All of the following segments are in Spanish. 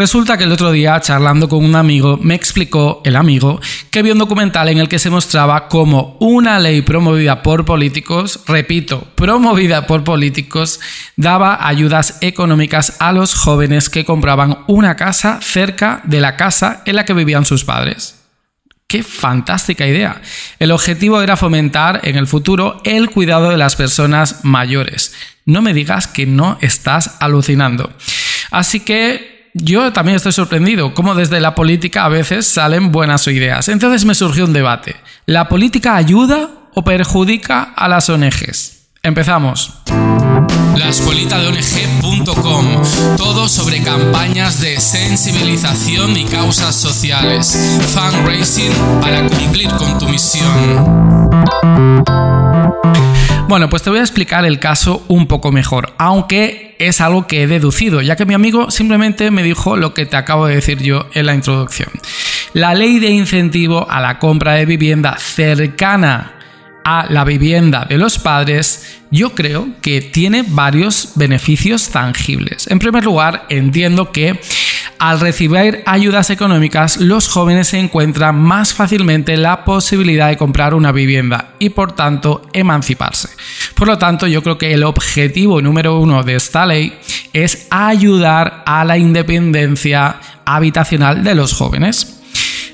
Resulta que el otro día, charlando con un amigo, me explicó el amigo que vio un documental en el que se mostraba cómo una ley promovida por políticos, repito, promovida por políticos, daba ayudas económicas a los jóvenes que compraban una casa cerca de la casa en la que vivían sus padres. ¡Qué fantástica idea! El objetivo era fomentar en el futuro el cuidado de las personas mayores. No me digas que no estás alucinando. Así que yo también estoy sorprendido cómo desde la política a veces salen buenas ideas. Entonces me surgió un debate. ¿La política ayuda o perjudica a las ONGs? Empezamos. La escuelita de ONG.com. Todo sobre campañas de sensibilización y causas sociales. Fundraising para cumplir con tu misión. Bueno, pues te voy a explicar el caso un poco mejor, aunque es algo que he deducido, ya que mi amigo simplemente me dijo lo que te acabo de decir yo en la introducción. La ley de incentivo a la compra de vivienda cercana a la vivienda de los padres, yo creo que tiene varios beneficios tangibles. En primer lugar, entiendo que al recibir ayudas económicas, los jóvenes se encuentran más fácilmente la posibilidad de comprar una vivienda y por tanto emanciparse. Por lo tanto, yo creo que el objetivo número uno de esta ley es ayudar a la independencia habitacional de los jóvenes.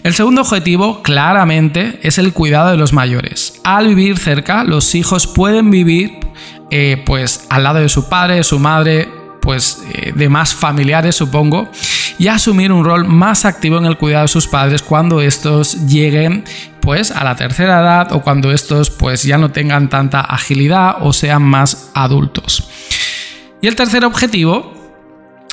El segundo objetivo, claramente, es el cuidado de los mayores. Al vivir cerca, los hijos pueden vivir eh, pues al lado de su padre, de su madre, pues eh, de más familiares, supongo, y asumir un rol más activo en el cuidado de sus padres cuando estos lleguen pues a la tercera edad o cuando estos pues ya no tengan tanta agilidad o sean más adultos. Y el tercer objetivo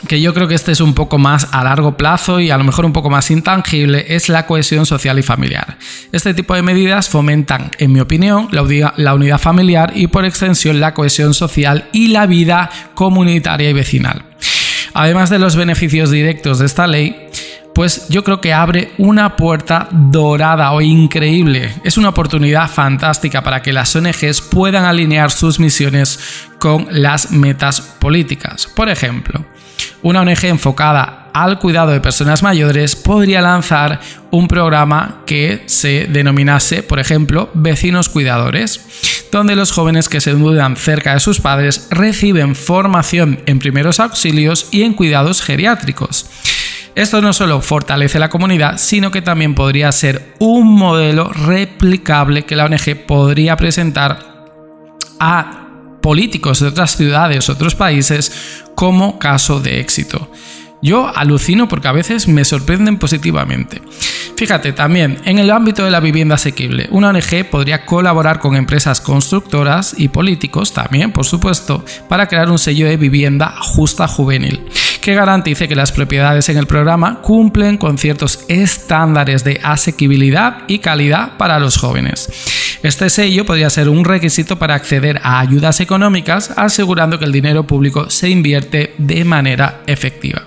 que yo creo que este es un poco más a largo plazo y a lo mejor un poco más intangible, es la cohesión social y familiar. Este tipo de medidas fomentan, en mi opinión, la unidad familiar y por extensión la cohesión social y la vida comunitaria y vecinal. Además de los beneficios directos de esta ley, pues yo creo que abre una puerta dorada o increíble. Es una oportunidad fantástica para que las ONGs puedan alinear sus misiones con las metas políticas. Por ejemplo, una ONG enfocada al cuidado de personas mayores podría lanzar un programa que se denominase, por ejemplo, Vecinos Cuidadores donde los jóvenes que se mudan cerca de sus padres reciben formación en primeros auxilios y en cuidados geriátricos. Esto no solo fortalece la comunidad, sino que también podría ser un modelo replicable que la ONG podría presentar a políticos de otras ciudades, otros países, como caso de éxito. Yo alucino porque a veces me sorprenden positivamente. Fíjate, también en el ámbito de la vivienda asequible, una ONG podría colaborar con empresas constructoras y políticos también, por supuesto, para crear un sello de vivienda justa juvenil que garantice que las propiedades en el programa cumplen con ciertos estándares de asequibilidad y calidad para los jóvenes. Este sello podría ser un requisito para acceder a ayudas económicas, asegurando que el dinero público se invierte de manera efectiva.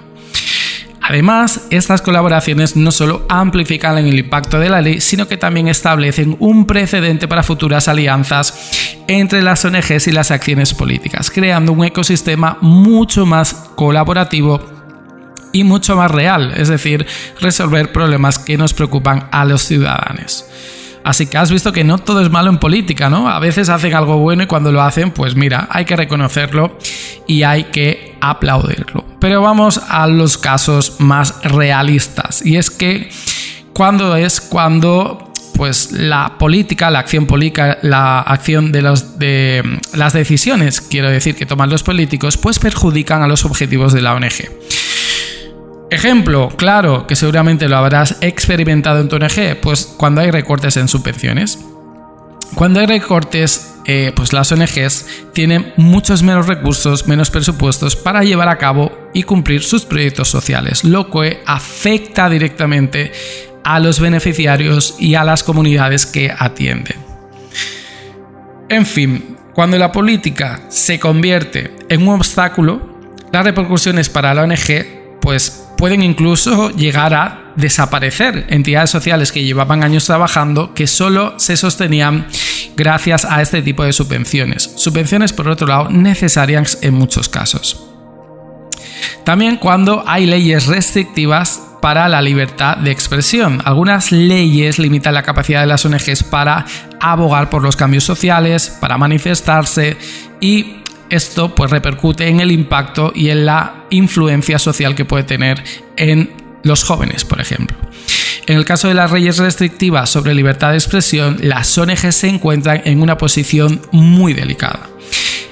Además, estas colaboraciones no solo amplifican el impacto de la ley, sino que también establecen un precedente para futuras alianzas entre las ONGs y las acciones políticas, creando un ecosistema mucho más colaborativo y mucho más real, es decir, resolver problemas que nos preocupan a los ciudadanos. Así que has visto que no todo es malo en política, ¿no? A veces hacen algo bueno y cuando lo hacen, pues mira, hay que reconocerlo y hay que aplaudirlo. Pero vamos a los casos más realistas. Y es que cuando es cuando pues la política, la acción política, la acción de, los, de las decisiones, quiero decir, que toman los políticos, pues perjudican a los objetivos de la ONG. Ejemplo, claro, que seguramente lo habrás experimentado en tu ONG, pues cuando hay recortes en subvenciones. Cuando hay recortes, eh, pues las ONGs tienen muchos menos recursos, menos presupuestos para llevar a cabo y cumplir sus proyectos sociales, lo que afecta directamente a los beneficiarios y a las comunidades que atienden. En fin, cuando la política se convierte en un obstáculo, las repercusiones para la ONG pues pueden incluso llegar a desaparecer entidades sociales que llevaban años trabajando que solo se sostenían gracias a este tipo de subvenciones. Subvenciones, por otro lado, necesarias en muchos casos. También cuando hay leyes restrictivas para la libertad de expresión. Algunas leyes limitan la capacidad de las ONGs para abogar por los cambios sociales, para manifestarse y esto pues repercute en el impacto y en la influencia social que puede tener en los jóvenes, por ejemplo. En el caso de las leyes restrictivas sobre libertad de expresión, las ONG se encuentran en una posición muy delicada.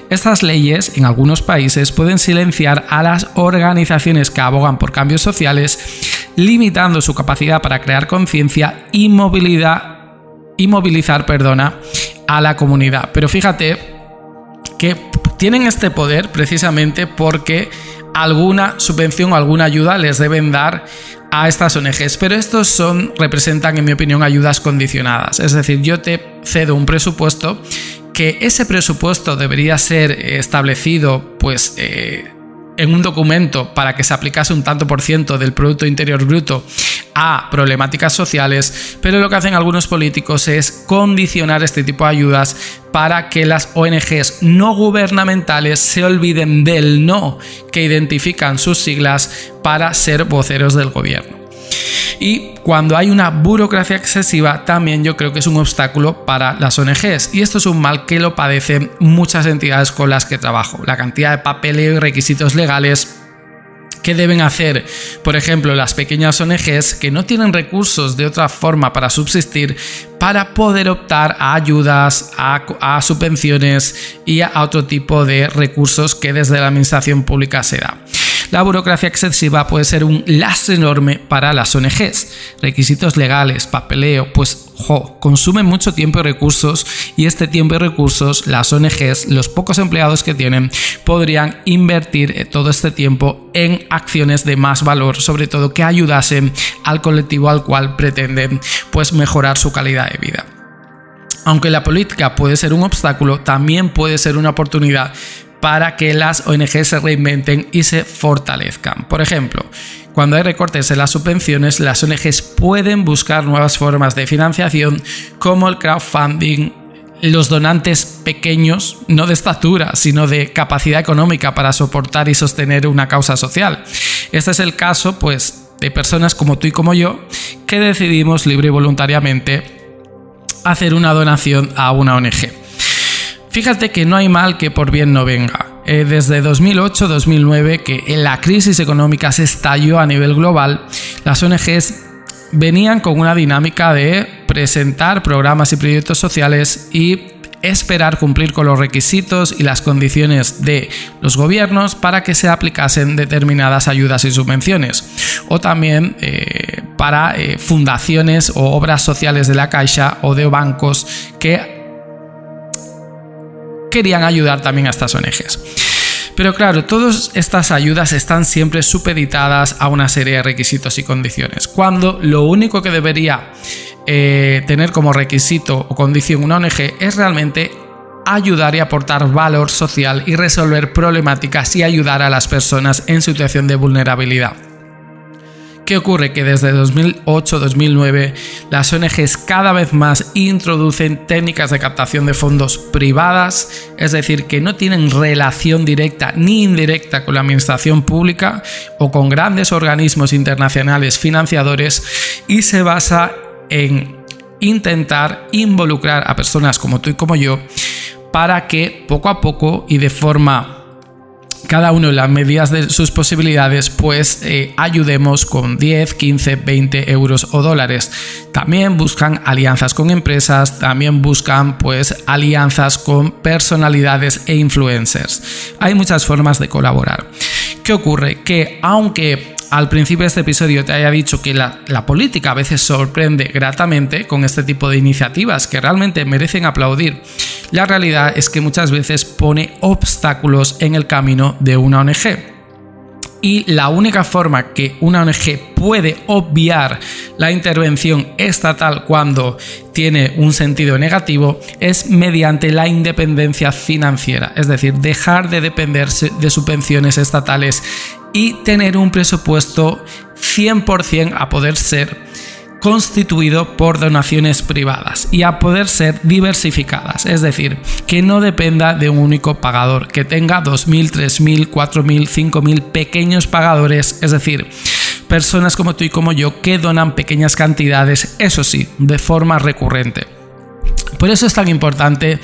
Estas leyes, en algunos países, pueden silenciar a las organizaciones que abogan por cambios sociales, limitando su capacidad para crear conciencia y, movilizar a la comunidad. Pero fíjate que tienen este poder precisamente porque alguna subvención o alguna ayuda les deben dar a estas ONGs, pero estos son, representan, en mi opinión, ayudas condicionadas. Es decir, yo te cedo un presupuesto que ese presupuesto debería ser establecido, pues, eh, en un documento para que se aplicase un tanto por ciento del Producto Interior Bruto a problemáticas sociales, pero lo que hacen algunos políticos es condicionar este tipo de ayudas para que las ONGs no gubernamentales se olviden del no que identifican sus siglas para ser voceros del gobierno. Y cuando hay una burocracia excesiva, también yo creo que es un obstáculo para las ONGs. Y esto es un mal que lo padecen muchas entidades con las que trabajo. La cantidad de papeleo y requisitos legales ¿Qué deben hacer, por ejemplo, las pequeñas ONGs que no tienen recursos de otra forma para subsistir para poder optar a ayudas, a, subvenciones y a otro tipo de recursos que desde la administración pública se da? La burocracia excesiva puede ser un lastre enorme para las ONGs. Requisitos legales, papeleo, pues jo, consumen mucho tiempo y recursos y este tiempo y recursos las ONGs, los pocos empleados que tienen, podrían invertir eh, todo este tiempo en acciones de más valor, sobre todo que ayudasen al colectivo al cual pretenden pues mejorar su calidad de vida. Aunque la política puede ser un obstáculo, también puede ser una oportunidad para que las ONG se reinventen y se fortalezcan. Por ejemplo, cuando hay recortes en las subvenciones, las ONGs pueden buscar nuevas formas de financiación como el crowdfunding, los donantes pequeños, no de estatura, sino de capacidad económica para soportar y sostener una causa social. Este es el caso, pues, de personas como tú y como yo que decidimos libre y voluntariamente hacer una donación a una ONG. Fíjate que no hay mal que por bien no venga. Eh, desde 2008-2009, que la crisis económica se estalló a nivel global, las ONGs venían con una dinámica de presentar programas y proyectos sociales y esperar cumplir con los requisitos y las condiciones de los gobiernos para que se aplicasen determinadas ayudas y subvenciones. O también eh, para eh, fundaciones o obras sociales de la Caixa o de bancos que querían ayudar también a estas ONGs. Pero claro, todas estas ayudas están siempre supeditadas a una serie de requisitos y condiciones, cuando lo único que debería eh, tener como requisito o condición una ONG es realmente ayudar y aportar valor social y resolver problemáticas y ayudar a las personas en situación de vulnerabilidad. ¿Qué ocurre? Que desde 2008-2009 las ONGs cada vez más introducen técnicas de captación de fondos privadas, es decir, que no tienen relación directa ni indirecta con la administración pública o con grandes organismos internacionales financiadores y se basa en intentar involucrar a personas como tú y como yo para que poco a poco y de forma cada uno en las medidas de sus posibilidades, pues eh, ayudemos con 10, 15, 20 euros o dólares. También buscan alianzas con empresas, también buscan pues alianzas con personalidades e influencers. Hay muchas formas de colaborar. ¿Qué ocurre? Que aunque al principio de este episodio te haya dicho que la, política a veces sorprende gratamente con este tipo de iniciativas que realmente merecen aplaudir, la realidad es que muchas veces pone obstáculos en el camino de una ONG. Y la única forma que una ONG puede obviar la intervención estatal cuando tiene un sentido negativo es mediante la independencia financiera, es decir, dejar de depender de subvenciones estatales y tener un presupuesto 100% a poder ser constituido por donaciones privadas y a poder ser diversificadas, es decir, que no dependa de un único pagador, que tenga 2.000, 3.000, 4.000, 5.000 pequeños pagadores, es decir, personas como tú y como yo que donan pequeñas cantidades, eso sí, de forma recurrente. Por eso es tan importante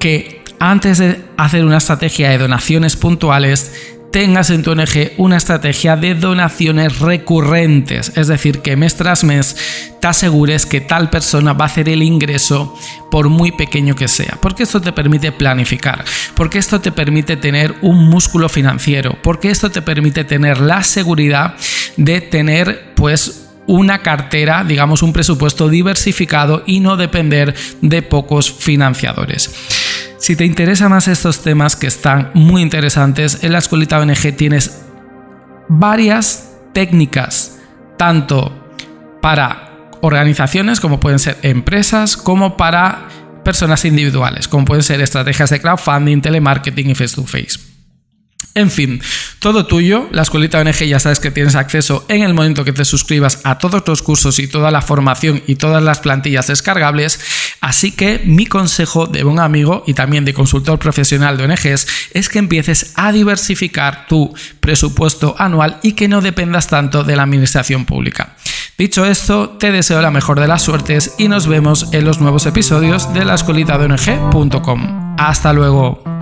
que antes de hacer una estrategia de donaciones puntuales, tengas en tu ONG una estrategia de donaciones recurrentes, es decir, que mes tras mes te asegures que tal persona va a hacer el ingreso por muy pequeño que sea, porque esto te permite planificar, porque esto te permite tener un músculo financiero, porque esto te permite tener la seguridad de tener pues una cartera, digamos un presupuesto diversificado y no depender de pocos financiadores. Si te interesan más estos temas que están muy interesantes, en la escuelita ONG tienes varias técnicas, tanto para organizaciones como pueden ser empresas, como para personas individuales, como pueden ser estrategias de crowdfunding, telemarketing y face to face. En fin, todo tuyo. La escuelita ONG ya sabes que tienes acceso en el momento que te suscribas a todos los cursos y toda la formación y todas las plantillas descargables. Así que mi consejo de buen amigo y también de consultor profesional de ONGs es que empieces a diversificar tu presupuesto anual y que no dependas tanto de la administración pública. Dicho esto, te deseo la mejor de las suertes y nos vemos en los nuevos episodios de la escuelita de ONG.com. Hasta luego.